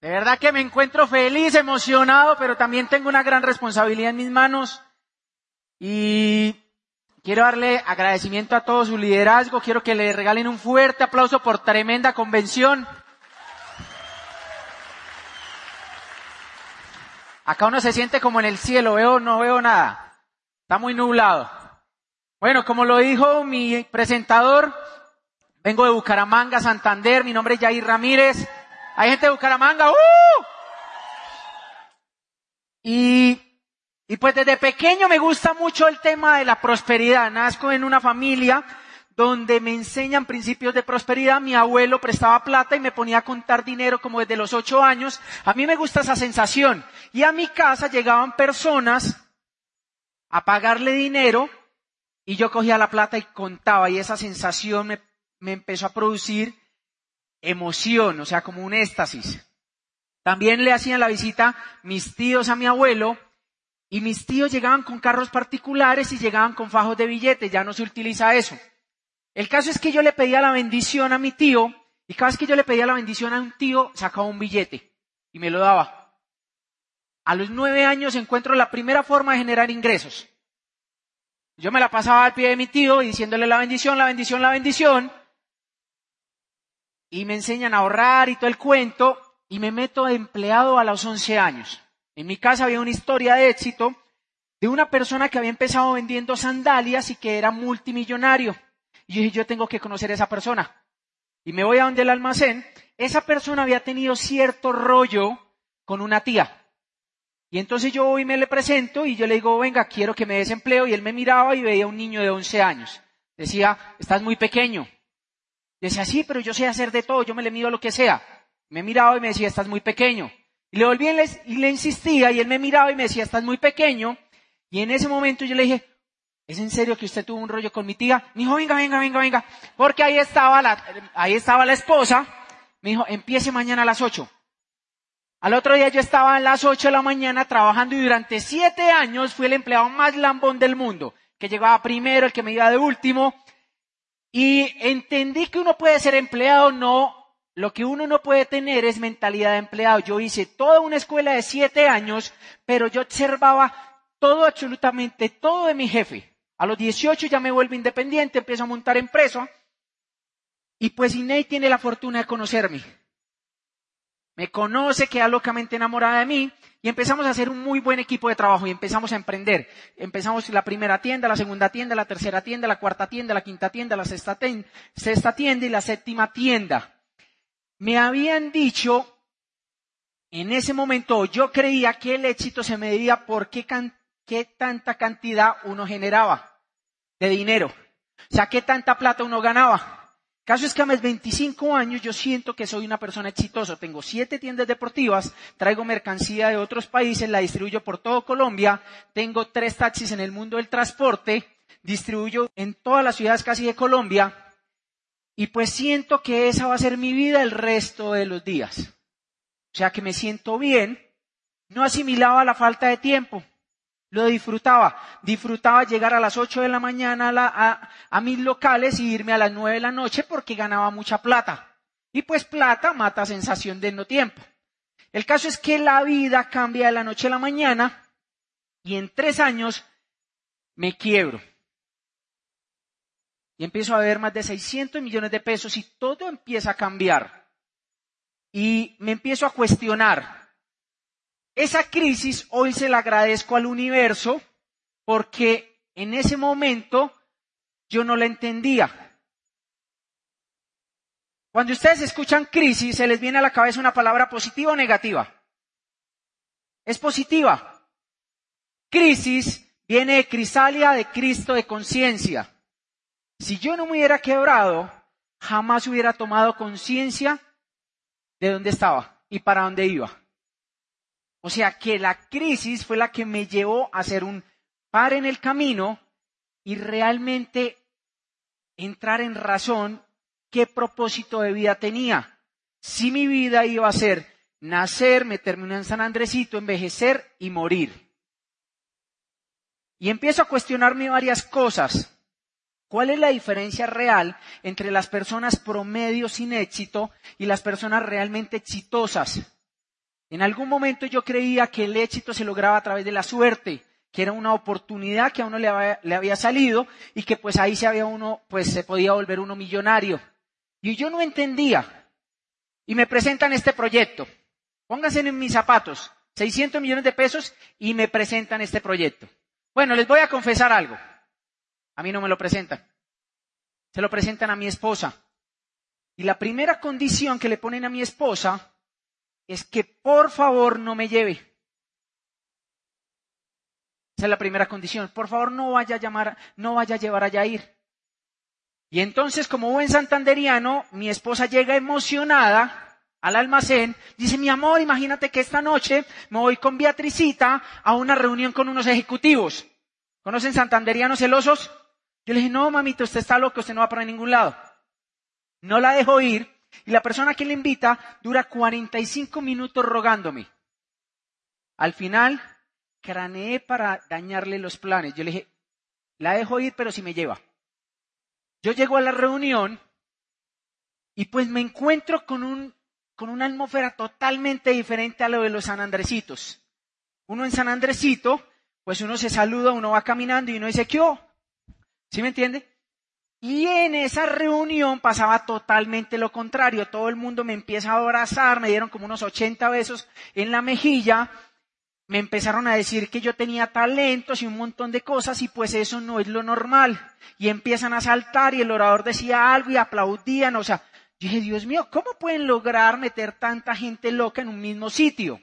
De verdad que me encuentro feliz, emocionado, pero también tengo una gran responsabilidad en mis manos. Y quiero darle agradecimiento a todo su liderazgo. Quiero que le regalen un fuerte aplauso por tremenda convención. Acá uno se siente como en el cielo, veo, no veo nada. Está muy nublado. Bueno, como lo dijo mi presentador, vengo de Bucaramanga, Santander, mi nombre es Jair Ramírez. Hay gente de Bucaramanga, ¡uh! Y, y pues desde pequeño me gusta mucho el tema de la prosperidad. Nazco en una familia donde me enseñan principios de prosperidad. Mi abuelo prestaba plata y me ponía a contar dinero como desde los ocho años. A mí me gusta esa sensación. Y a mi casa llegaban personas a pagarle dinero y yo cogía la plata y contaba y esa sensación me, me empezó a producir emoción, o sea, como un éxtasis. También le hacían la visita mis tíos a mi abuelo y mis tíos llegaban con carros particulares y llegaban con fajos de billetes, ya no se utiliza eso. El caso es que yo le pedía la bendición a mi tío y cada vez que yo le pedía la bendición a un tío sacaba un billete y me lo daba. A los nueve años encuentro la primera forma de generar ingresos. Yo me la pasaba al pie de mi tío y diciéndole la bendición, la bendición, la bendición y me enseñan a ahorrar y todo el cuento y me meto de empleado a los 11 años. En mi casa había una historia de éxito de una persona que había empezado vendiendo sandalias y que era multimillonario. Y yo dije, yo tengo que conocer a esa persona. Y me voy a donde el almacén. Esa persona había tenido cierto rollo con una tía. Y entonces yo voy y me le presento y yo le digo, venga, quiero que me des empleo. Y él me miraba y veía a un niño de 11 años. Decía, estás muy pequeño. Decía, sí, pero yo sé hacer de todo, yo me le mido lo que sea. Me miraba y me decía, estás muy pequeño. Y le volví y le insistía y él me miraba y me decía, estás muy pequeño. Y en ese momento yo le dije, ¿es en serio que usted tuvo un rollo con mi tía? Me dijo, venga, venga, venga, venga. Porque ahí estaba la, ahí estaba la esposa. Me dijo, empiece mañana a las ocho. Al otro día yo estaba a las ocho de la mañana trabajando y durante siete años fui el empleado más lambón del mundo. Que llegaba primero, el que me iba de último. Y entendí que uno puede ser empleado, no, lo que uno no puede tener es mentalidad de empleado. Yo hice toda una escuela de siete años, pero yo observaba todo, absolutamente todo de mi jefe. A los 18 ya me vuelvo independiente, empiezo a montar empresa. Y pues Inés tiene la fortuna de conocerme. Me conoce, queda locamente enamorada de mí y empezamos a hacer un muy buen equipo de trabajo y empezamos a emprender. Empezamos la primera tienda, la segunda tienda, la tercera tienda, la cuarta tienda, la quinta tienda, la sexta, tienda y la séptima tienda. Me habían dicho, en ese momento yo creía que el éxito se medía por qué, qué tanta cantidad uno generaba de dinero. O sea, qué tanta plata uno ganaba. Caso es que a mis 25 años yo siento que soy una persona exitosa. Tengo siete tiendas deportivas, traigo mercancía de otros países, la distribuyo por todo Colombia, tengo tres taxis en el mundo del transporte, distribuyo en todas las ciudades casi de Colombia y pues siento que esa va a ser mi vida el resto de los días. O sea que me siento bien, no asimilaba la falta de tiempo. Lo disfrutaba. Disfrutaba llegar a las 8 de la mañana a, mis locales y irme a las 9 de la noche porque ganaba mucha plata. Y pues plata mata sensación de no tiempo. El caso es que la vida cambia de la noche a la mañana y en tres años me quiebro. Y empiezo a ver más de 600 millones de pesos y todo empieza a cambiar. Y me empiezo a cuestionar, esa crisis hoy se la agradezco al universo porque en ese momento yo no la entendía. Cuando ustedes escuchan crisis, ¿se les viene a la cabeza una palabra positiva o negativa? Es positiva. Crisis viene de crisalia de Cristo de conciencia. Si yo no me hubiera quebrado, jamás hubiera tomado conciencia de dónde estaba y para dónde iba. O sea que la crisis fue la que me llevó a hacer un par en el camino y realmente entrar en razón qué propósito de vida tenía. Si mi vida iba a ser nacer, meterme en San Andresito, envejecer y morir. Y empiezo a cuestionarme varias cosas. ¿Cuál es la diferencia real entre las personas promedio sin éxito y las personas realmente exitosas? En algún momento yo creía que el éxito se lograba a través de la suerte, que era una oportunidad que a uno le había, salido y que pues ahí se había uno, pues se podía volver uno millonario. Y yo no entendía. Y me presentan este proyecto. Pónganse en mis zapatos, 600 millones de pesos y me presentan este proyecto. Bueno, les voy a confesar algo. A mí no me lo presentan. Se lo presentan a mi esposa. Y la primera condición que le ponen a mi esposa es que por favor no me lleve. Esa es la primera condición. Por favor no vaya a llamar, no vaya a llevar a Yair. Y entonces, como buen santanderiano, mi esposa llega emocionada al almacén, dice, mi amor, imagínate que esta noche me voy con Beatricita a una reunión con unos ejecutivos. ¿Conocen santanderianos celosos? Yo le dije, no, mamita, usted está loco, usted no va para ningún lado. No la dejo ir y la persona que le invita dura 45 minutos rogándome. Al final, craneé para dañarle los planes. Yo le dije, la dejo ir, pero si me lleva. Yo llego a la reunión y pues me encuentro con, un, con una atmósfera totalmente diferente a lo de los San Andresitos. Uno en San Andresito, pues uno se saluda, uno va caminando y uno dice, ¿qué? ¿Sí me entiende? Y en esa reunión pasaba totalmente lo contrario. Todo el mundo me empieza a abrazar, me dieron como unos 80 besos en la mejilla, me empezaron a decir que yo tenía talentos y un montón de cosas y pues eso no es lo normal. Y empiezan a saltar y el orador decía algo y aplaudían. O sea, yo dije, Dios mío, ¿cómo pueden lograr meter tanta gente loca en un mismo sitio?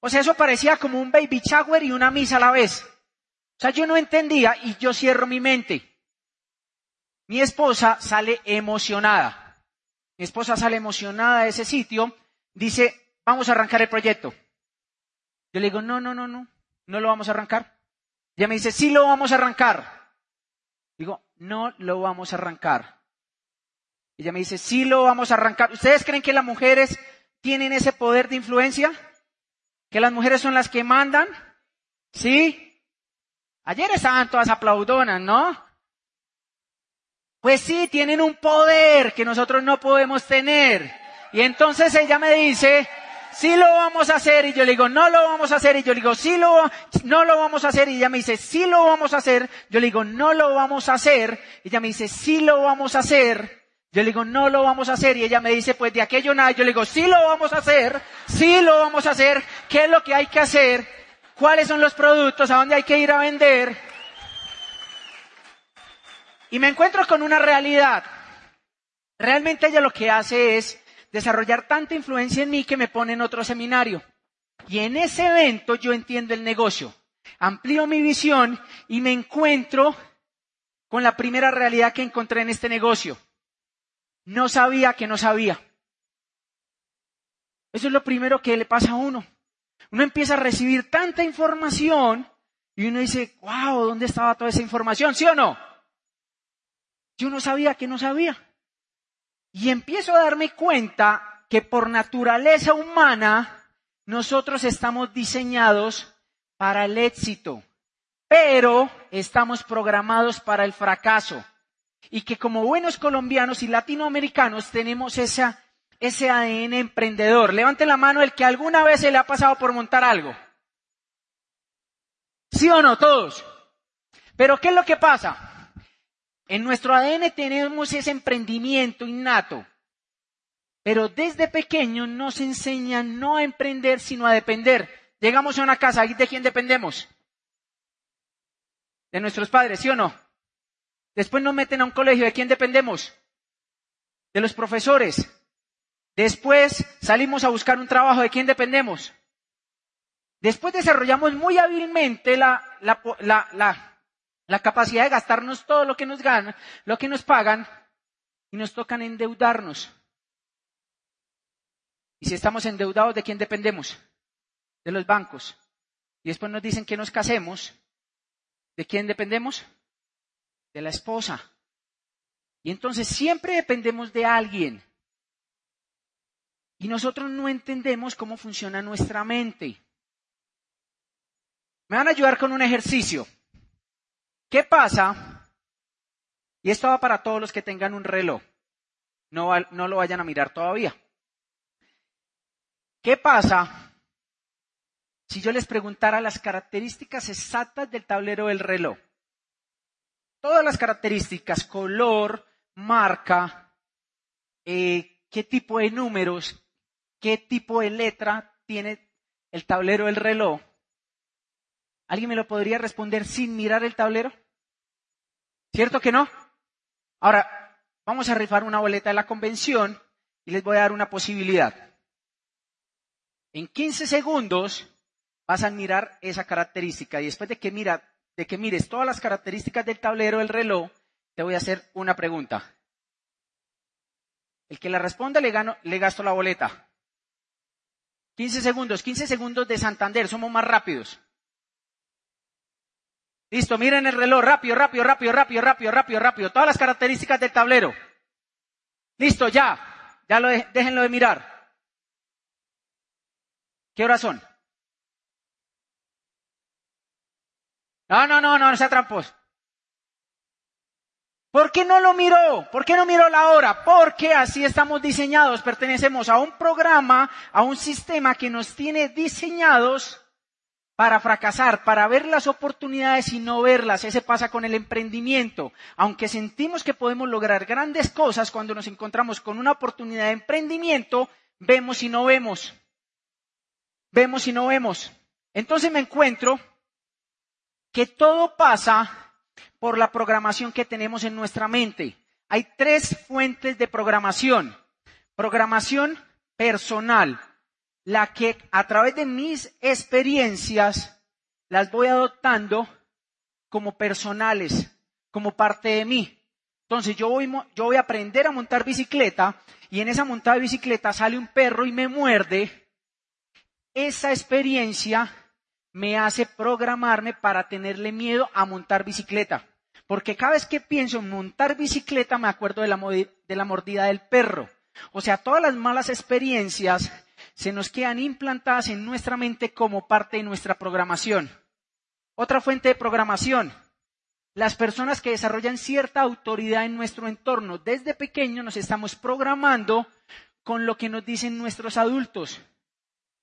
O sea, eso parecía como un baby shower y una misa a la vez. O sea, yo no entendía y yo cierro mi mente. Mi esposa sale emocionada. Mi esposa sale emocionada de ese sitio. Dice, vamos a arrancar el proyecto. Yo le digo, no, no, no, no, no lo vamos a arrancar. Ella me dice, sí lo vamos a arrancar. Digo, no lo vamos a arrancar. Ella me dice, sí lo vamos a arrancar. ¿Ustedes creen que las mujeres tienen ese poder de influencia? ¿Que las mujeres son las que mandan? ¿Sí? Ayer estaban todas aplaudonas, ¿no? Pues sí, tienen un poder que nosotros no podemos tener. Y entonces ella me dice, sí lo vamos a hacer. Y yo le digo, no lo vamos a hacer. Y yo le digo, sí lo, no lo vamos a hacer. Y ella me dice, sí lo vamos a hacer. Yo le digo, no lo vamos a hacer. Y ella me dice, sí lo vamos a hacer. Yo le digo, no lo vamos a hacer. Y ella me dice, pues de aquello nada. Yo le digo, sí lo vamos a hacer. Sí lo vamos a hacer. ¿Qué es lo que hay que hacer? ¿Cuáles son los productos? ¿A dónde hay que ir a vender? Y me encuentro con una realidad. Realmente ella lo que hace es desarrollar tanta influencia en mí que me pone en otro seminario. Y en ese evento yo entiendo el negocio, amplío mi visión y me encuentro con la primera realidad que encontré en este negocio. No sabía que no sabía. Eso es lo primero que le pasa a uno. Uno empieza a recibir tanta información y uno dice, wow, ¿dónde estaba toda esa información? ¿Sí o no? Yo no sabía que no sabía. Y empiezo a darme cuenta que por naturaleza humana nosotros estamos diseñados para el éxito, pero estamos programados para el fracaso. Y que como buenos colombianos y latinoamericanos tenemos ese ADN emprendedor. Levante la mano el que alguna vez se le ha pasado por montar algo. ¿Sí o no? Todos. Pero ¿qué es lo que pasa? En nuestro ADN tenemos ese emprendimiento innato, pero desde pequeño nos enseñan no a emprender, sino a depender. Llegamos a una casa, ¿de quién dependemos? De nuestros padres, ¿sí o no? Después nos meten a un colegio, ¿de quién dependemos? De los profesores. Después salimos a buscar un trabajo, ¿de quién dependemos? Después desarrollamos muy hábilmente la, la, la capacidad de gastarnos todo lo que nos ganan, lo que nos pagan, y nos tocan endeudarnos. Y si estamos endeudados, ¿de quién dependemos? De los bancos. Y después nos dicen que nos casemos. ¿De quién dependemos? De la esposa. Y entonces siempre dependemos de alguien. Y nosotros no entendemos cómo funciona nuestra mente. Me van a ayudar con un ejercicio. ¿Qué pasa? Y esto va para todos los que tengan un reloj. No, no lo vayan a mirar todavía. ¿Qué pasa si yo les preguntara las características exactas del tablero del reloj? Todas las características, color, marca, eh, qué tipo de números, qué tipo de letra tiene el tablero del reloj. ¿Alguien me lo podría responder sin mirar el tablero? ¿Cierto que no? Ahora, vamos a rifar una boleta de la convención y les voy a dar una posibilidad. En 15 segundos vas a mirar esa característica y después de que, mira, de que mires todas las características del tablero del reloj, te voy a hacer una pregunta. El que la responda le, le gasto la boleta. 15 segundos, 15 segundos de Santander, somos más rápidos. Listo, miren el reloj, rápido, rápido, rápido, rápido, rápido, rápido, rápido. Todas las características del tablero. Listo, ya. Ya lo déjenlo de mirar. ¿Qué horas son? No, no, no, no, no sea trampos. ¿Por qué no lo miró? ¿Por qué no miró la hora? Porque así estamos diseñados. Pertenecemos a un programa, a un sistema que nos tiene diseñados para fracasar, para ver las oportunidades y no verlas. Ese pasa con el emprendimiento. Aunque sentimos que podemos lograr grandes cosas cuando nos encontramos con una oportunidad de emprendimiento, vemos y no vemos. Vemos y no vemos. Entonces me encuentro que todo pasa por la programación que tenemos en nuestra mente. Hay tres fuentes de programación. Programación personal, la que a través de mis experiencias las voy adoptando como personales, como parte de mí. Entonces yo voy, yo voy a aprender a montar bicicleta y en esa montada de bicicleta sale un perro y me muerde. Esa experiencia me hace programarme para tenerle miedo a montar bicicleta. Porque cada vez que pienso en montar bicicleta me acuerdo de la, de la mordida del perro. O sea, todas las malas experiencias se nos quedan implantadas en nuestra mente como parte de nuestra programación. Otra fuente de programación. Las personas que desarrollan cierta autoridad en nuestro entorno. Desde pequeño nos estamos programando con lo que nos dicen nuestros adultos,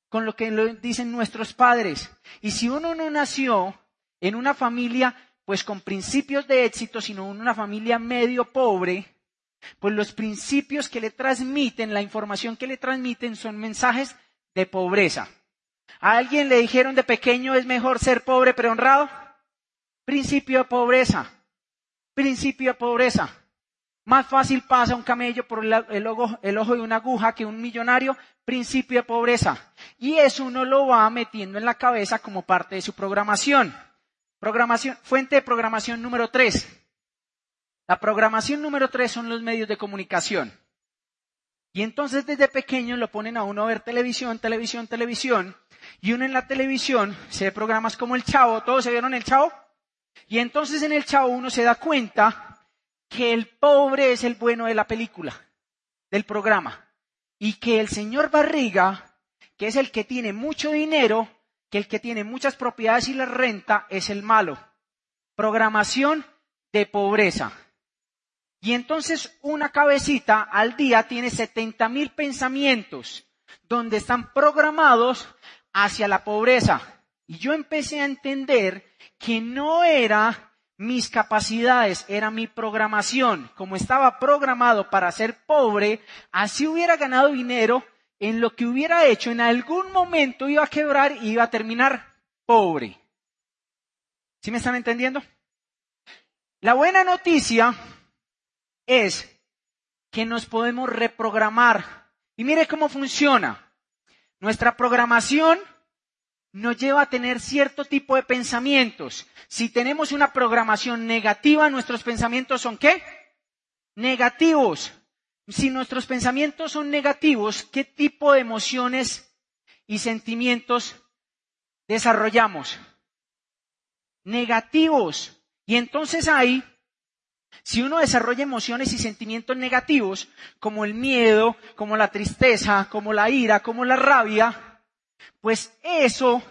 con lo que nos dicen nuestros padres. Y si uno no nació en una familia pues con principios de éxito, sino en una familia medio pobre, pues los principios que le transmiten, la información que le transmiten son mensajes de pobreza. ¿A alguien le dijeron de pequeño es mejor ser pobre pero honrado? Principio de pobreza. Principio de pobreza. Más fácil pasa un camello por el, ojo, el ojo de una aguja que un millonario. Principio de pobreza. Y eso uno lo va metiendo en la cabeza como parte de su programación. Programación, fuente de programación número tres. La programación número tres son los medios de comunicación. Y entonces desde pequeño lo ponen a uno a ver televisión, televisión, televisión. Y uno en la televisión se ve programas como El Chavo. ¿Todos se vieron El Chavo? Y entonces en El Chavo uno se da cuenta que el pobre es el bueno de la película, del programa. Y que el señor Barriga, que es el que tiene mucho dinero, que el que tiene muchas propiedades y la renta es el malo. Programación de pobreza. Y entonces una cabecita al día tiene 70 mil pensamientos donde están programados hacia la pobreza. Y yo empecé a entender que no era mis capacidades, era mi programación. Como estaba programado para ser pobre, así hubiera ganado dinero, en lo que hubiera hecho, en algún momento iba a quebrar y iba a terminar pobre. ¿Sí me están entendiendo? La buena noticia es que nos podemos reprogramar. Y mire cómo funciona. Nuestra programación nos lleva a tener cierto tipo de pensamientos. Si tenemos una programación negativa, nuestros pensamientos son qué? Negativos si nuestros pensamientos son negativos, ¿qué tipo de emociones y sentimientos desarrollamos? Negativos. Y entonces ahí, si uno desarrolla emociones y sentimientos negativos, como el miedo, como la tristeza, como la ira, como la rabia, pues eso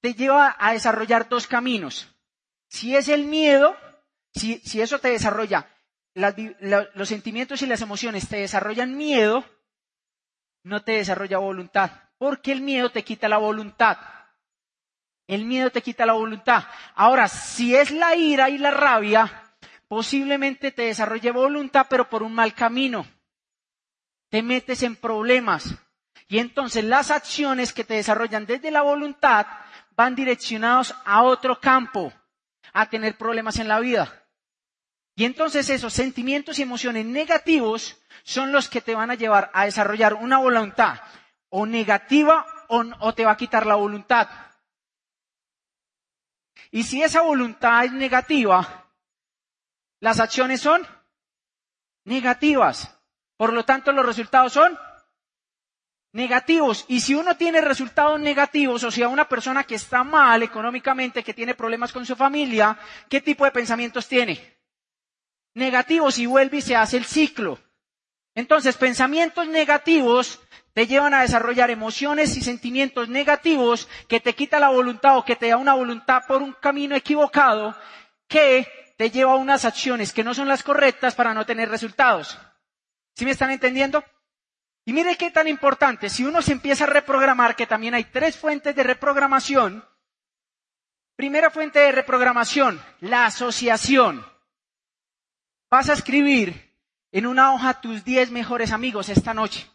te lleva a desarrollar dos caminos. Si es el miedo, si, si eso te desarrolla los sentimientos y las emociones te desarrollan miedo, no te desarrolla voluntad, porque el miedo te quita la voluntad. El miedo te quita la voluntad. Ahora, si es la ira y la rabia, posiblemente te desarrolle voluntad, pero por un mal camino. Te metes en problemas. Y entonces las acciones que te desarrollan desde la voluntad van direccionados a otro campo, a tener problemas en la vida. Y entonces esos sentimientos y emociones negativos son los que te van a llevar a desarrollar una voluntad o negativa o, te va a quitar la voluntad. Y si esa voluntad es negativa, las acciones son negativas. Por lo tanto, los resultados son negativos. Y si uno tiene resultados negativos, o sea, una persona que está mal económicamente, que tiene problemas con su familia, ¿qué tipo de pensamientos tiene? Negativos y vuelve y se hace el ciclo. Entonces, pensamientos negativos te llevan a desarrollar emociones y sentimientos negativos que te quita la voluntad o que te da una voluntad por un camino equivocado que te lleva a unas acciones que no son las correctas para no tener resultados. ¿Sí me están entendiendo? Y mire qué tan importante, si uno se empieza a reprogramar, que también hay tres fuentes de reprogramación. Primera fuente de reprogramación, la asociación. Vas a escribir en una hoja tus diez mejores amigos esta noche.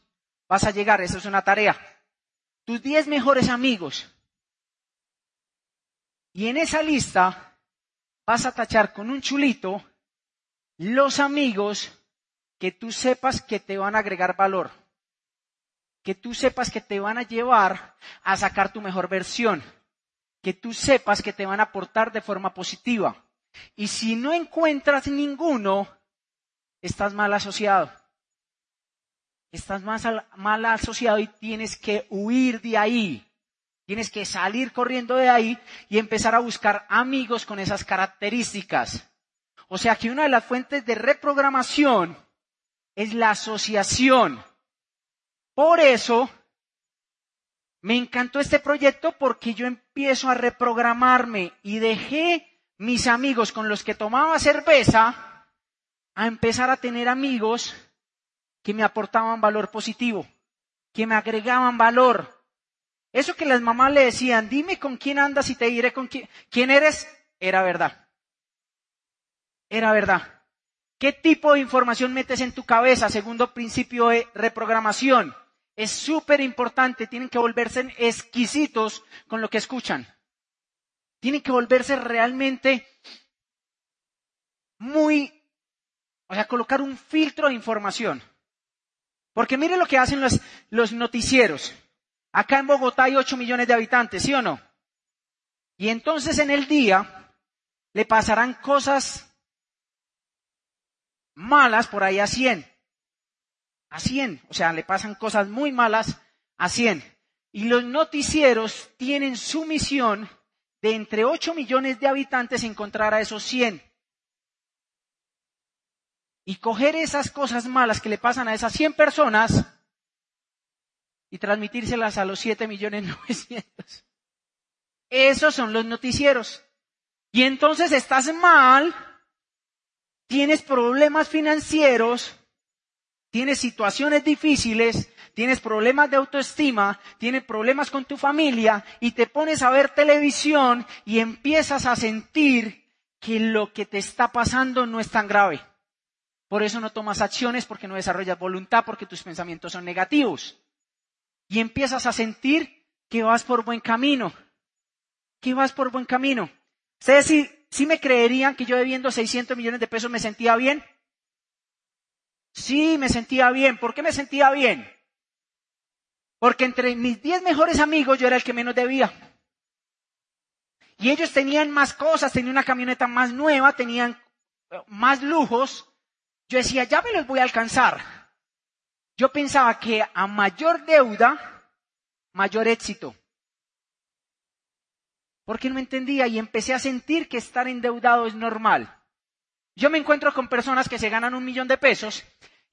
Vas a llegar, eso es una tarea. Tus diez mejores amigos. Y en esa lista vas a tachar con un chulito los amigos que tú sepas que te van a agregar valor, que tú sepas que te van a llevar a sacar tu mejor versión, que tú sepas que te van a aportar de forma positiva. Y si no encuentras ninguno, estás mal asociado. Estás mal asociado y tienes que huir de ahí. Tienes que salir corriendo de ahí y empezar a buscar amigos con esas características. O sea que una de las fuentes de reprogramación es la asociación. Por eso, me encantó este proyecto porque yo empiezo a reprogramarme y dejé mis amigos con los que tomaba cerveza a empezar a tener amigos que me aportaban valor positivo, que me agregaban valor. Eso que las mamás le decían, dime con quién andas y te diré con quién, eres, era verdad. Era verdad. ¿Qué tipo de información metes en tu cabeza? Segundo principio de reprogramación. Es súper importante, tienen que volverse exquisitos con lo que escuchan. Tienen que volverse realmente muy, o sea, colocar un filtro de información. Porque mire lo que hacen los noticieros. Acá en Bogotá hay 8 millones de habitantes, ¿sí o no? Y entonces en el día le pasarán cosas malas por ahí a 100. A 100. O sea, le pasan cosas muy malas a 100. Y los noticieros tienen su misión de entre 8 millones de habitantes encontrar a esos 100. Y coger esas cosas malas que le pasan a esas 100 personas y transmitírselas a los 7 millones 900. Esos son los noticieros. Y entonces estás mal tienes problemas financieros, tienes situaciones difíciles, tienes problemas de autoestima, tienes problemas con tu familia y te pones a ver televisión y empiezas a sentir que lo que te está pasando no es tan grave. Por eso no tomas acciones porque no desarrollas voluntad porque tus pensamientos son negativos. Y empiezas a sentir que vas por buen camino. Que vas por buen camino. Ustedes ¿Sí me creerían que yo debiendo 600 millones de pesos me sentía bien? Sí, me sentía bien. ¿Por qué me sentía bien? Porque entre mis 10 mejores amigos yo era el que menos debía. Y ellos tenían más cosas, tenían una camioneta más nueva, tenían eh, más lujos. Yo decía, ya me los voy a alcanzar. Yo pensaba que a mayor deuda, mayor éxito porque no entendía y empecé a sentir que estar endeudado es normal. Yo me encuentro con personas que se ganan un millón de pesos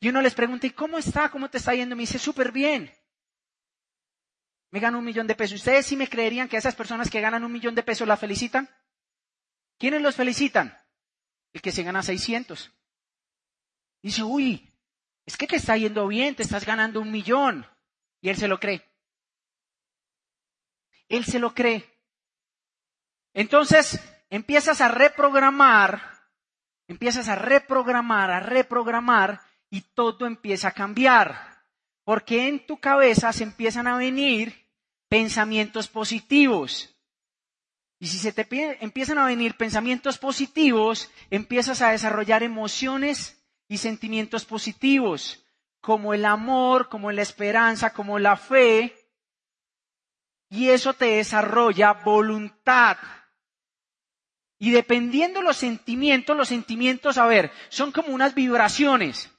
y uno les pregunta, ¿y cómo está? ¿Cómo te está yendo? Me dice, súper bien. Me gano un millón de pesos. ¿Ustedes sí me creerían que esas personas que ganan un millón de pesos la felicitan? ¿Quiénes los felicitan? El que se gana 600. Dice, uy, es que te está yendo bien, te estás ganando un millón. Y él se lo cree. él se lo cree. Entonces, empiezas a reprogramar, empiezas a reprogramar, a reprogramar y todo empieza a cambiar. Porque en tu cabeza se empiezan a venir pensamientos positivos. Y si se te empiezan a venir pensamientos positivos, empiezas a desarrollar emociones y sentimientos positivos, como el amor, como la esperanza, como la fe. Y eso te desarrolla voluntad. Y dependiendo los sentimientos, los sentimientos, a ver, son como unas vibraciones.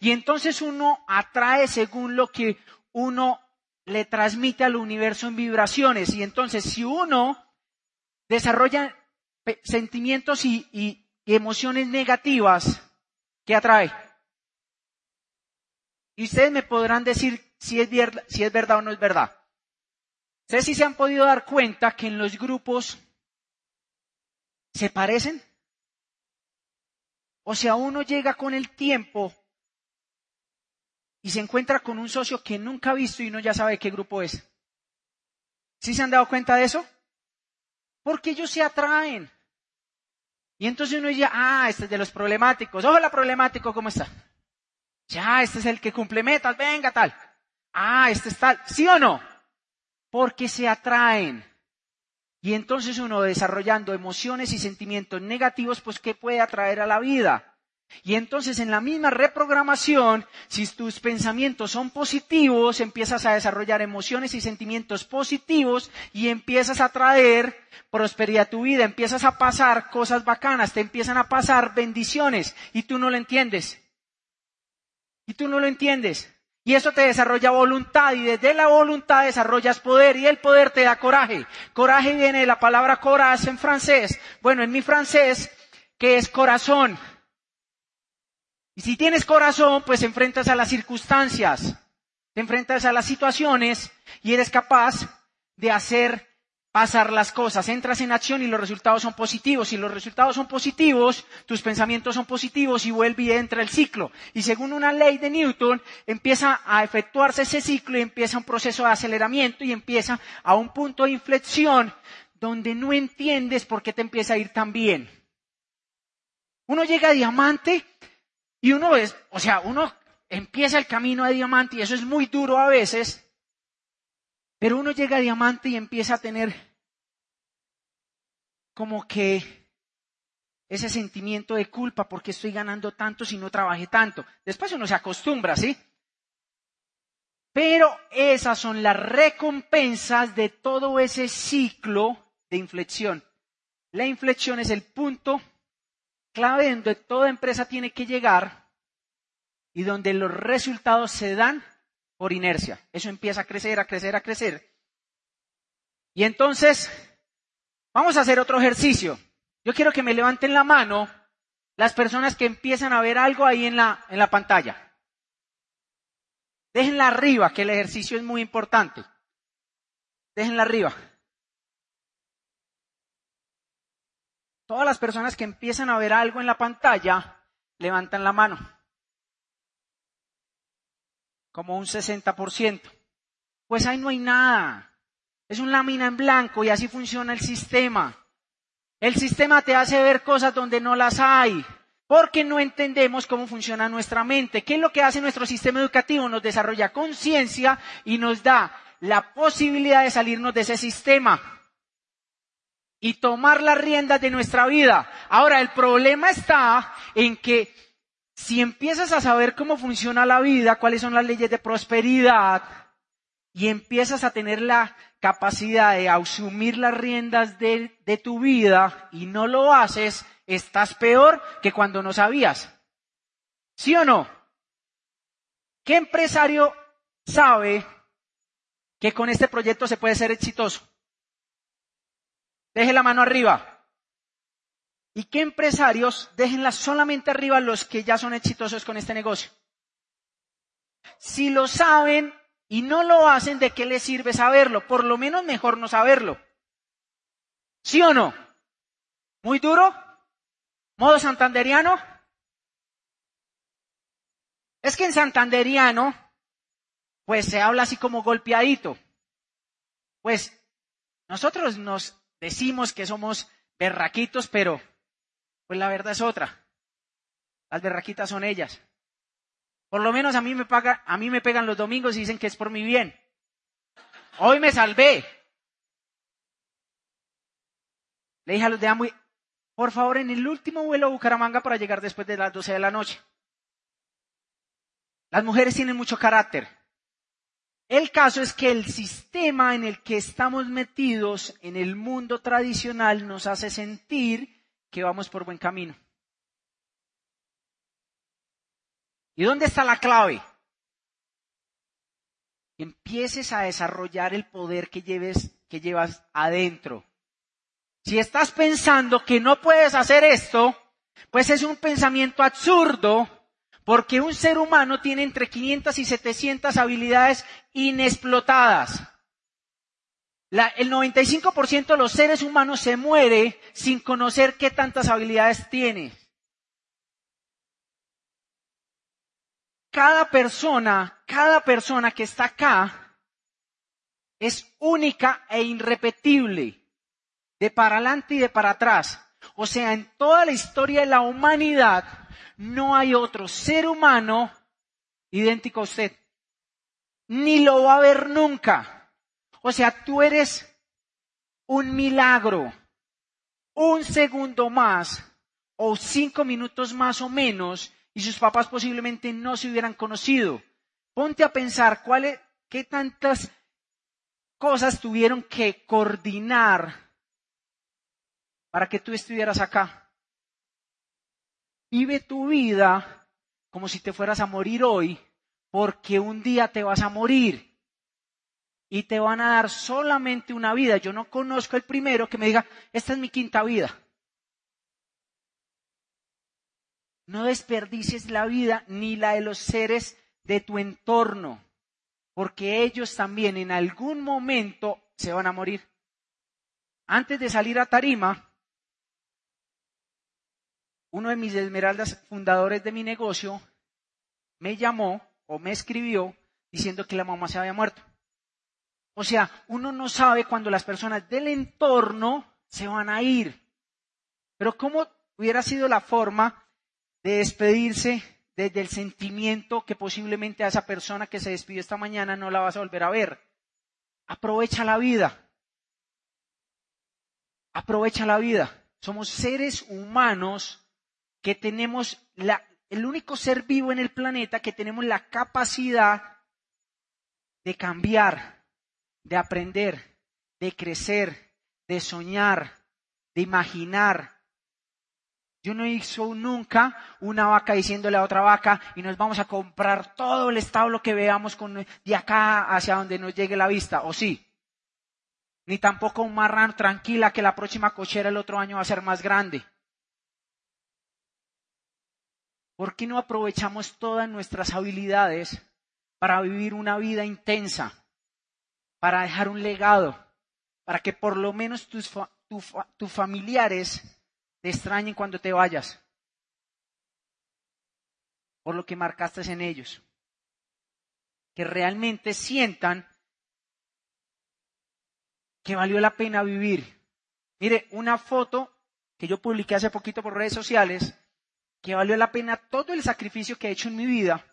Y entonces uno atrae según lo que uno le transmite al universo en vibraciones. Y entonces si uno desarrolla sentimientos y, emociones negativas, ¿qué atrae? Y ustedes me podrán decir si es, si es verdad o no es verdad. Ustedes sí se han podido dar cuenta que en los grupos se parecen. O sea, uno llega con el tiempo y se encuentra con un socio que nunca ha visto y uno ya sabe qué grupo es. ¿Sí se han dado cuenta de eso? Porque ellos se atraen. Y entonces uno dice, ah, este es de los problemáticos. Hola problemático, ¿cómo está? Ya, este es el que cumple metas, venga tal. Ah, este es tal. ¿Sí o no? Porque se atraen. Y entonces uno desarrollando emociones y sentimientos negativos, pues ¿qué puede atraer a la vida? Y entonces en la misma reprogramación, si tus pensamientos son positivos, empiezas a desarrollar emociones y sentimientos positivos y empiezas a traer prosperidad a tu vida, empiezas a pasar cosas bacanas, te empiezan a pasar bendiciones y tú no lo entiendes. Y tú no lo entiendes. Y eso te desarrolla voluntad y desde la voluntad desarrollas poder y el poder te da coraje. Coraje viene de la palabra coraz en francés. Bueno, en mi francés, que es corazón. Y si tienes corazón, pues enfrentas a las circunstancias, te enfrentas a las situaciones y eres capaz de hacer pasar las cosas. Entras en acción y los resultados son positivos. Si los resultados son positivos, tus pensamientos son positivos y vuelve y entra el ciclo. Y según una ley de Newton, empieza a efectuarse ese ciclo y empieza un proceso de aceleramiento y empieza a un punto de inflexión donde no entiendes por qué te empieza a ir tan bien. Uno llega a diamante y uno es, o sea, uno empieza el camino de diamante y eso es muy duro a veces, pero uno llega a diamante y empieza a tener como que ese sentimiento de culpa porque estoy ganando tanto si no trabajé tanto. Después uno se acostumbra, ¿sí? Pero esas son las recompensas de todo ese ciclo de inflexión. La inflexión es el punto clave donde toda empresa tiene que llegar y donde los resultados se dan por inercia. Eso empieza a crecer, a crecer, a crecer. Y entonces, vamos a hacer otro ejercicio. Yo quiero que me levanten la mano las personas que empiezan a ver algo ahí en la, en la pantalla. Déjenla arriba, que el ejercicio es muy importante. Déjenla arriba. Todas las personas que empiezan a ver algo en la pantalla levantan la mano. Como un 60%. Pues ahí no hay nada. Es una lámina en blanco y así funciona el sistema. El sistema te hace ver cosas donde no las hay. Porque no entendemos cómo funciona nuestra mente. ¿Qué es lo que hace nuestro sistema educativo? Nos desarrolla conciencia y nos da la posibilidad de salirnos de ese sistema y tomar las riendas de nuestra vida. Ahora, el problema está en que si empiezas a saber cómo funciona la vida, cuáles son las leyes de prosperidad, y empiezas a tener la capacidad de asumir las riendas de, tu vida y no lo haces, estás peor que cuando no sabías. ¿Sí o no? ¿Qué empresario sabe que con este proyecto se puede ser exitoso? Deje la mano arriba. ¿Y qué empresarios déjenla solamente arriba los que ya son exitosos con este negocio? Si lo saben y no lo hacen, ¿de qué les sirve saberlo? Por lo menos mejor no saberlo. ¿Sí o no? ¿Muy duro? ¿Modo santanderiano? Es que en santanderiano, pues se habla así como golpeadito. Pues Nosotros nos decimos que somos berraquitos, pero pues la verdad es otra. Las berraquitas son ellas. Por lo menos a mí me paga, a mí me pegan los domingos y dicen que es por mi bien. Hoy me salvé. Le dije a los de Amway, por favor, en el último vuelo a Bucaramanga para llegar después de las 12 de la noche. Las mujeres tienen mucho carácter. El caso es que el sistema en el que estamos metidos en el mundo tradicional nos hace sentir que vamos por buen camino. ¿Y dónde está la clave? Empieces a desarrollar el poder que, lleves, que llevas adentro. Si estás pensando que no puedes hacer esto, pues es un pensamiento absurdo porque un ser humano tiene entre 500 y 700 habilidades inexplotadas. el 95% de los seres humanos se muere sin conocer qué tantas habilidades tiene. Cada persona, cada persona que está acá es única e irrepetible, de para adelante y de para atrás. O sea, en toda la historia de la humanidad no hay otro ser humano idéntico a usted. Ni lo va a ver nunca. O sea, tú eres un milagro. Un segundo más o cinco minutos más o menos y sus papás posiblemente no se hubieran conocido. Ponte a pensar cuáles, qué tantas cosas tuvieron que coordinar para que tú estuvieras acá. Vive tu vida como si te fueras a morir hoy, porque un día te vas a morir y te van a dar solamente una vida. Yo no conozco el primero que me diga, esta es mi quinta vida. No desperdicies la vida ni la de los seres de tu entorno, porque ellos también en algún momento se van a morir. Antes de salir a Tarima, uno de mis esmeraldas fundadores de mi negocio me llamó o me escribió diciendo que la mamá se había muerto. O sea, uno no sabe cuándo las personas del entorno se van a ir. Pero ¿cómo hubiera sido la forma de despedirse desde el sentimiento que posiblemente a esa persona que se despidió esta mañana no la vas a volver a ver? Aprovecha la vida. Aprovecha la vida. Somos seres humanos que tenemos la, el único ser vivo en el planeta que tenemos la capacidad de cambiar, de aprender, de crecer, de soñar, de imaginar. Yo no hizo nunca una vaca diciéndole a otra vaca y nos vamos a comprar todo el establo que veamos con, de acá hacia donde nos llegue la vista, ¿o sí? Ni tampoco un marrano tranquila que la próxima cochera el otro año va a ser más grande. ¿Por qué no aprovechamos todas nuestras habilidades para vivir una vida intensa, para dejar un legado, para que por lo menos tus, tus familiares te extrañen cuando te vayas? Por lo que marcaste en ellos. Que realmente sientan que valió la pena vivir. Mire, una foto que yo publiqué hace poquito por redes sociales que valió la pena todo el sacrificio que he hecho en mi vida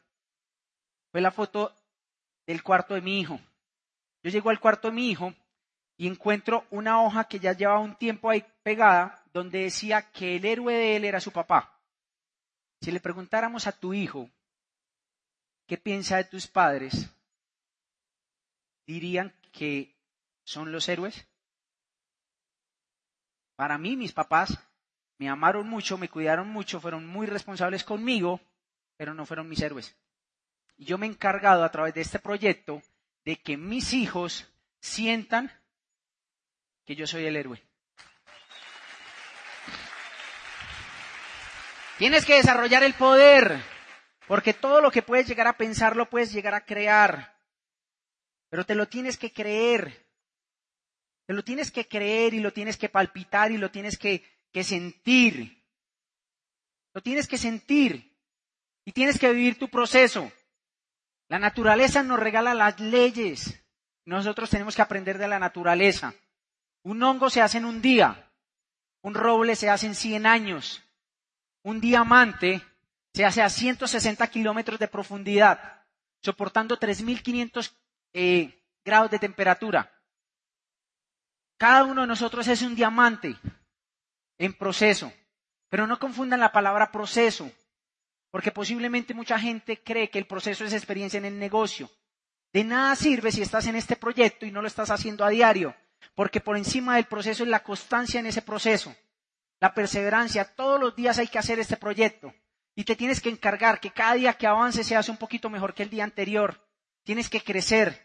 fue la foto del cuarto de mi hijo. Yo llego al cuarto de mi hijo y encuentro una hoja que ya llevaba un tiempo ahí pegada donde decía que el héroe de él era su papá. Si le preguntáramos a tu hijo qué piensa de tus padres, dirían que son los héroes. Para mí, mis papás me amaron mucho, me cuidaron mucho, fueron muy responsables conmigo, pero no fueron mis héroes. Y yo me he encargado a través de este proyecto de que mis hijos sientan que yo soy el héroe. Tienes que desarrollar el poder, porque todo lo que puedes llegar a pensar lo puedes llegar a crear. Pero te lo tienes que creer. Te lo tienes que creer y lo tienes que palpitar y lo tienes que que sentir. Lo tienes que sentir y tienes que vivir tu proceso. La naturaleza nos regala las leyes. Nosotros tenemos que aprender de la naturaleza. Un hongo se hace en un día, un roble se hace en 100 años, un diamante se hace a 160 kilómetros de profundidad, soportando 3.500 eh, grados de temperatura. Cada uno de nosotros es un diamante en proceso, pero no confundan la palabra proceso, porque posiblemente mucha gente cree que el proceso es experiencia en el negocio. De nada sirve si estás en este proyecto y no lo estás haciendo a diario, porque por encima del proceso es la constancia en ese proceso, la perseverancia. Todos los días hay que hacer este proyecto y te tienes que encargar que cada día que avance seas un poquito mejor que el día anterior. Tienes que crecer,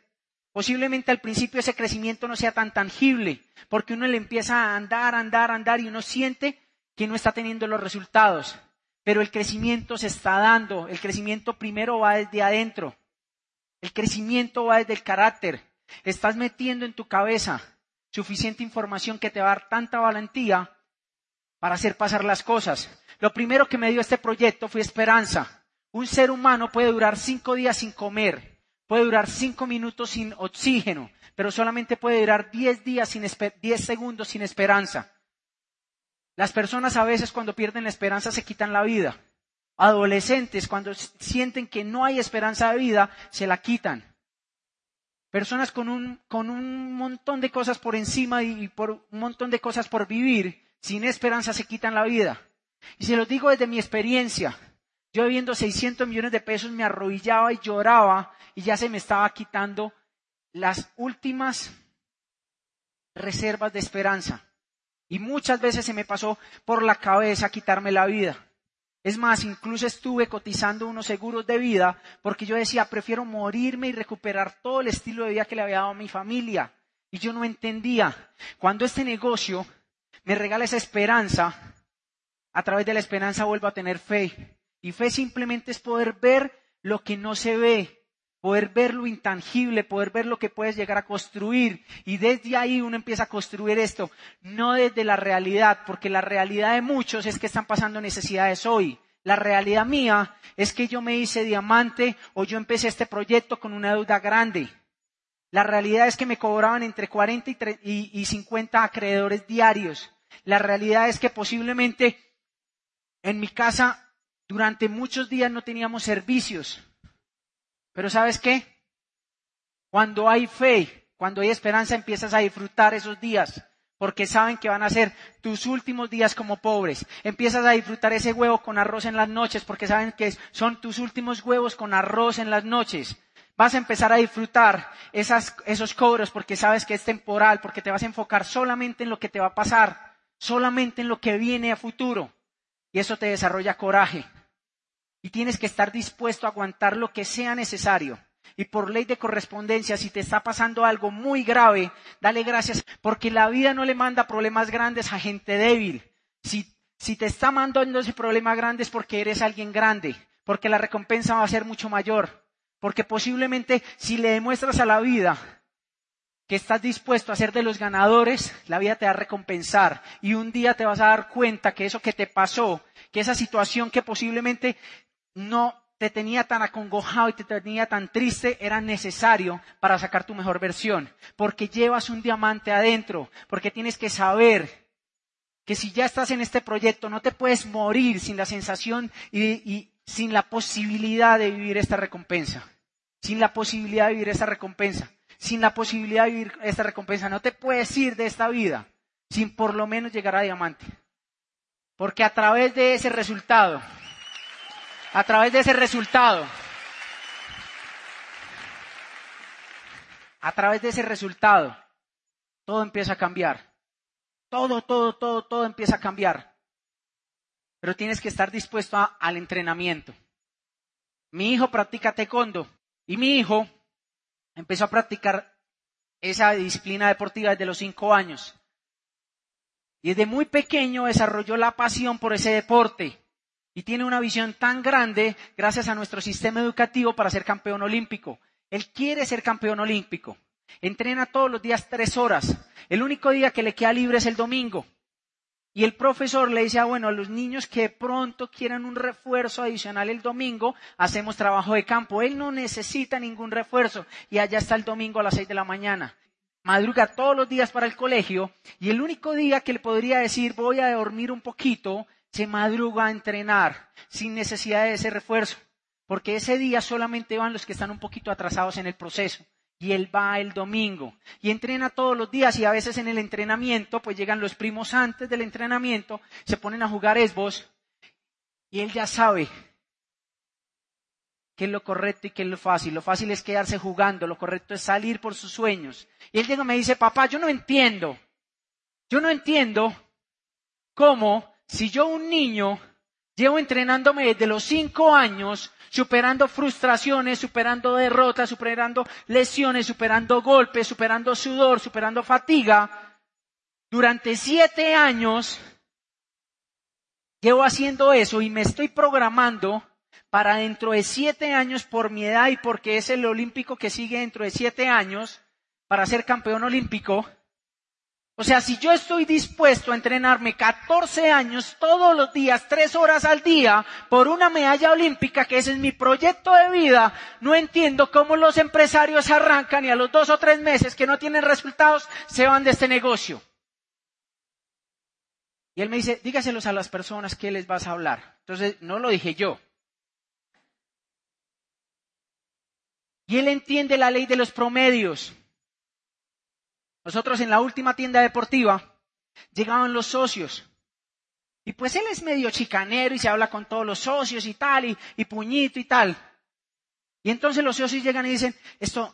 Posiblemente al principio ese crecimiento no sea tan tangible, porque uno le empieza a andar, andar, andar y uno siente que no está teniendo los resultados. Pero el crecimiento se está dando. El crecimiento primero va desde adentro. El crecimiento va desde el carácter. Estás metiendo en tu cabeza suficiente información que te va a dar tanta valentía para hacer pasar las cosas. Lo primero que me dio este proyecto fue esperanza. Un ser humano puede durar cinco días sin comer, puede durar cinco minutos sin oxígeno, pero solamente puede durar diez días sin diez segundos sin esperanza. Las personas a veces cuando pierden la esperanza se quitan la vida. Adolescentes cuando sienten que no hay esperanza de vida se la quitan. Personas con un, con un montón de cosas por encima y por un montón de cosas por vivir, sin esperanza se quitan la vida. Y se lo digo desde mi experiencia. Yo viendo 600 millones de pesos me arrodillaba y lloraba y ya se me estaba quitando las últimas reservas de esperanza. Y muchas veces se me pasó por la cabeza quitarme la vida. Es más, incluso estuve cotizando unos seguros de vida porque yo decía, prefiero morirme y recuperar todo el estilo de vida que le había dado a mi familia. Y yo no entendía. Cuando este negocio me regala esa esperanza, a través de la esperanza vuelvo a tener fe. Y fe simplemente es poder ver lo que no se ve, poder ver lo intangible, poder ver lo que puedes llegar a construir. Y desde ahí uno empieza a construir esto, no desde la realidad, porque la realidad de muchos es que están pasando necesidades hoy. La realidad mía es que yo me hice diamante o yo empecé este proyecto con una deuda grande. La realidad es que me cobraban entre 40 y 50 acreedores diarios. La realidad es que posiblemente en mi casa durante muchos días no teníamos servicios. Pero ¿sabes qué? Cuando hay fe, cuando hay esperanza, empiezas a disfrutar esos días, porque saben que van a ser tus últimos días como pobres. Empiezas a disfrutar ese huevo con arroz en las noches, porque saben que son tus últimos huevos con arroz en las noches. Vas a empezar a disfrutar esos cobros porque sabes que es temporal, porque te vas a enfocar solamente en lo que te va a pasar, solamente en lo que viene a futuro. Y eso te desarrolla coraje, y tienes que estar dispuesto a aguantar lo que sea necesario. Y por ley de correspondencia, si te está pasando algo muy grave, dale gracias, porque la vida no le manda problemas grandes a gente débil. Si, si te está mandando ese problema grande es porque eres alguien grande, porque la recompensa va a ser mucho mayor, porque posiblemente si le demuestras a la vida que estás dispuesto a ser de los ganadores, la vida te va a recompensar y un día te vas a dar cuenta que eso que te pasó, que esa situación que posiblemente no te tenía tan acongojado y te tenía tan triste era necesario para sacar tu mejor versión, porque llevas un diamante adentro, porque tienes que saber que si ya estás en este proyecto no te puedes morir sin la sensación y, y sin la posibilidad de vivir esta recompensa, sin la posibilidad de vivir esta recompensa, sin la posibilidad de vivir esta recompensa, no te puedes ir de esta vida sin por lo menos llegar a diamante, porque a través de ese resultado a través de ese resultado, a través de ese resultado, todo empieza a cambiar. Todo, todo, todo, todo empieza a cambiar. Pero tienes que estar dispuesto al entrenamiento. Mi hijo practica taekwondo y mi hijo empezó a practicar esa disciplina deportiva desde los cinco años. Y desde muy pequeño desarrolló la pasión por ese deporte y tiene una visión tan grande gracias a nuestro sistema educativo para ser campeón olímpico. Él quiere ser campeón olímpico. Entrena todos los días tres horas. El único día que le queda libre es el domingo. Y el profesor le dice, ah, bueno, a los niños que pronto quieran un refuerzo adicional el domingo, hacemos trabajo de campo. Él no necesita ningún refuerzo. Y allá está el domingo a las seis de la mañana. madruga todos los días para el colegio y el único día que le podría decir voy a dormir un poquito, se madruga a entrenar sin necesidad de ese refuerzo, porque ese día solamente van los que están un poquito atrasados en el proceso. Y él va el domingo y entrena todos los días y a veces en el entrenamiento, pues llegan los primos antes del entrenamiento, se ponen a jugar esbos y él ya sabe qué es lo correcto y qué es lo fácil. Lo fácil es quedarse jugando, lo correcto es salir por sus sueños. Y él llega y me dice, papá, yo no entiendo, yo no entiendo cómo si yo un niño llevo entrenándome desde los cinco años, superando frustraciones, superando derrotas, superando lesiones, superando golpes, superando sudor, superando fatiga, durante siete años llevo haciendo eso y me estoy programando para dentro de siete años por mi edad y porque es el olímpico que sigue dentro de siete años para ser campeón olímpico. O sea, si yo estoy dispuesto a entrenarme 14 años todos los días, tres horas al día, por una medalla olímpica, que ese es mi proyecto de vida, no entiendo cómo los empresarios arrancan y a los dos o tres meses que no tienen resultados se van de este negocio. Y él me dice, dígaselos a las personas que les vas a hablar. Entonces, no lo dije yo. Y él entiende la ley de los promedios. Nosotros en la última tienda deportiva llegaban los socios. Y pues él es medio chicanero y se habla con todos los socios y tal, y, y puñito y tal. Y entonces los socios llegan y dicen, esto,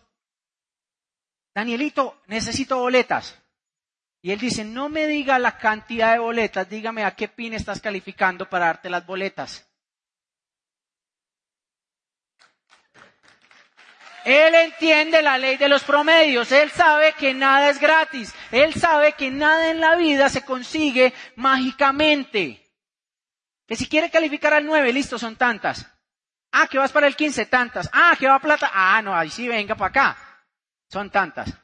Danielito, necesito boletas. Y él dice, no me diga la cantidad de boletas, dígame a qué pin estás calificando para darte las boletas. Él entiende la ley de los promedios. Él sabe que nada es gratis. Él sabe que nada en la vida se consigue mágicamente. Que si quiere calificar al 9, listo, son tantas. Ah, que vas para el 15, tantas. Ah, que va plata. Ah, no, ahí sí, venga para acá. Son tantas.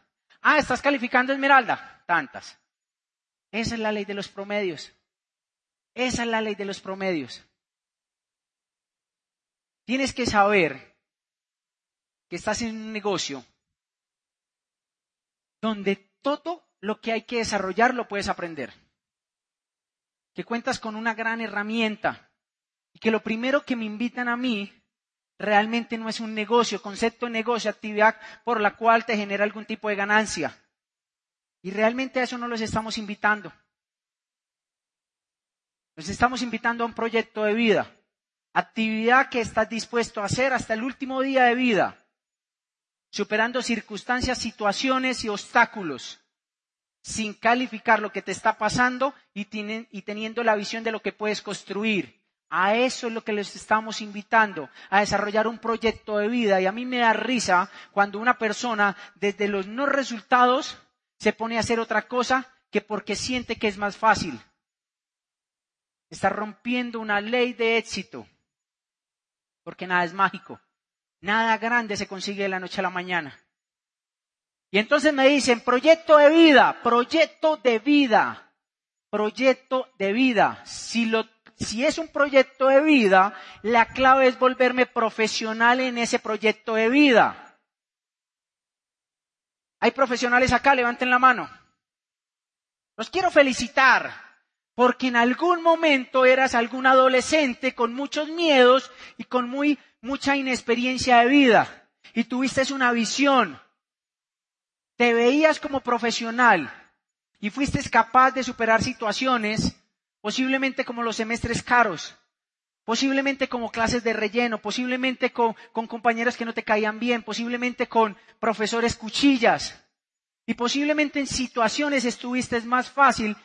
Ah, estás calificando esmeralda. Tantas. Esa es la ley de los promedios. Esa es la ley de los promedios. Tienes que saber que estás en un negocio donde todo lo que hay que desarrollar lo puedes aprender. Que cuentas con una gran herramienta y que lo primero que me invitan a mí realmente no es un negocio, concepto de negocio, actividad por la cual te genera algún tipo de ganancia. Y realmente a eso no los estamos invitando. Los estamos invitando a un proyecto de vida, actividad que estás dispuesto a hacer hasta el último día de vida superando circunstancias, situaciones y obstáculos, sin calificar lo que te está pasando y, teniendo la visión de lo que puedes construir. A eso es lo que les estamos invitando, a desarrollar un proyecto de vida. Y a mí me da risa cuando una persona desde los no resultados se pone a hacer otra cosa que porque siente que es más fácil. Está rompiendo una ley de éxito, porque nada es mágico. Nada grande se consigue de la noche a la mañana. Y entonces me dicen, proyecto de vida, proyecto de vida, proyecto de vida. Si, lo, si es un proyecto de vida, la clave es volverme profesional en ese proyecto de vida. Hay profesionales acá, levanten la mano. Los quiero felicitar, porque en algún momento eras algún adolescente con muchos miedos y con muy mucha inexperiencia de vida y tuviste una visión. Te veías como profesional y fuiste capaz de superar situaciones, posiblemente como los semestres caros, posiblemente como clases de relleno, posiblemente con, compañeros que no te caían bien, posiblemente con profesores cuchillas. Y posiblemente en situaciones estuviste más fácil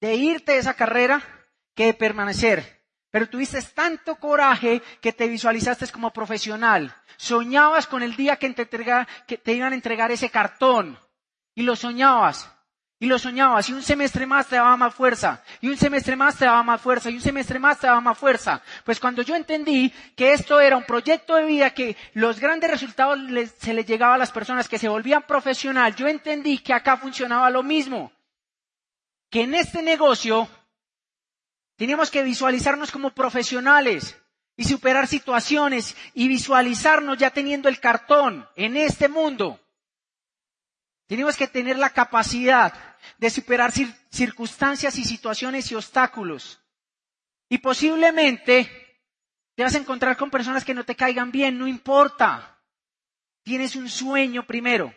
de irte de esa carrera que de permanecer. Pero tuviste tanto coraje que te visualizaste como profesional. Soñabas con el día que te, que te iban a entregar ese cartón. Y lo soñabas. Y lo soñabas. Y un semestre más te daba más fuerza. Y un semestre más te daba más fuerza. Y un semestre más te daba más fuerza. Pues cuando yo entendí que esto era un proyecto de vida que los grandes resultados se les llegaba a las personas que se volvían profesional, yo entendí que acá funcionaba lo mismo. Que en este negocio Teníamos que visualizarnos como profesionales y superar situaciones y visualizarnos ya teniendo el cartón en este mundo. Tenemos que tener la capacidad de superar circunstancias y situaciones y obstáculos. Y posiblemente te vas a encontrar con personas que no te caigan bien, no importa. Tienes un sueño primero.